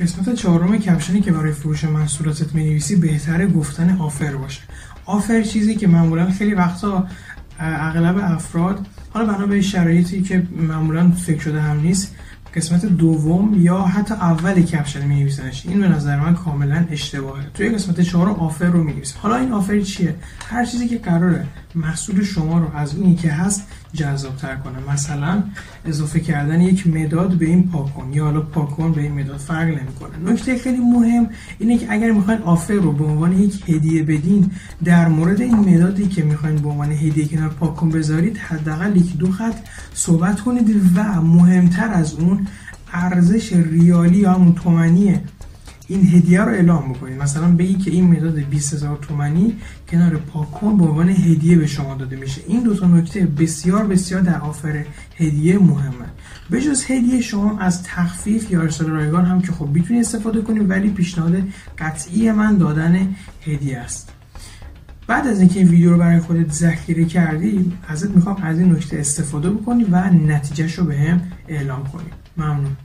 قسمت چهارم کپشنی که برای فروش محصولاتت نویسی بهتره گفتن آفر باشه. آفر چیزی که معمولا خیلی وقتا اغلب افراد حالا بنا به شرایطی که معمولا فکر شده هم نیست قسمت دوم یا حتی اول کپشن می نویسنش این به نظر من کاملا اشتباهه. توی قسمت چهارم آفر رو می حالا این آفر چیه؟ هر چیزی که قراره. محصول شما رو از اونی که هست جذابتر کنه. مثلا اضافه کردن یک مداد به این پاکن. یا حالا پاکن به این مداد فرق نمی‌کنه. نکته خیلی مهم اینه که اگر می‌خواین آفر رو به عنوان یک هدیه بدین در مورد این مدادی که می‌خواین به عنوان هدیه کنار پاکن بذارید حداقل یکی دو خط صحبت کنید و مهمتر از اون ارزش ریالی یا همون این هدیه رو اعلام بکنید مثلا بگی که این مداد 20000 تومانی کنار پاکن به عنوان هدیه به شما داده میشه. این دو تا نکته بسیار بسیار در آفر هدیه مهمه. به جز هدیه شما از تخفیف یا ارسال رایگان هم که خب می‌تونید استفاده کنید ولی پیشنهاد قطعی من دادن هدیه است. بعد از اینکه این ویدیو رو برای خودت ذخیره کردی ازت می‌خوام از این نکته استفاده بکنی و نتیجهش رو به هم اعلام کنی. ممنون.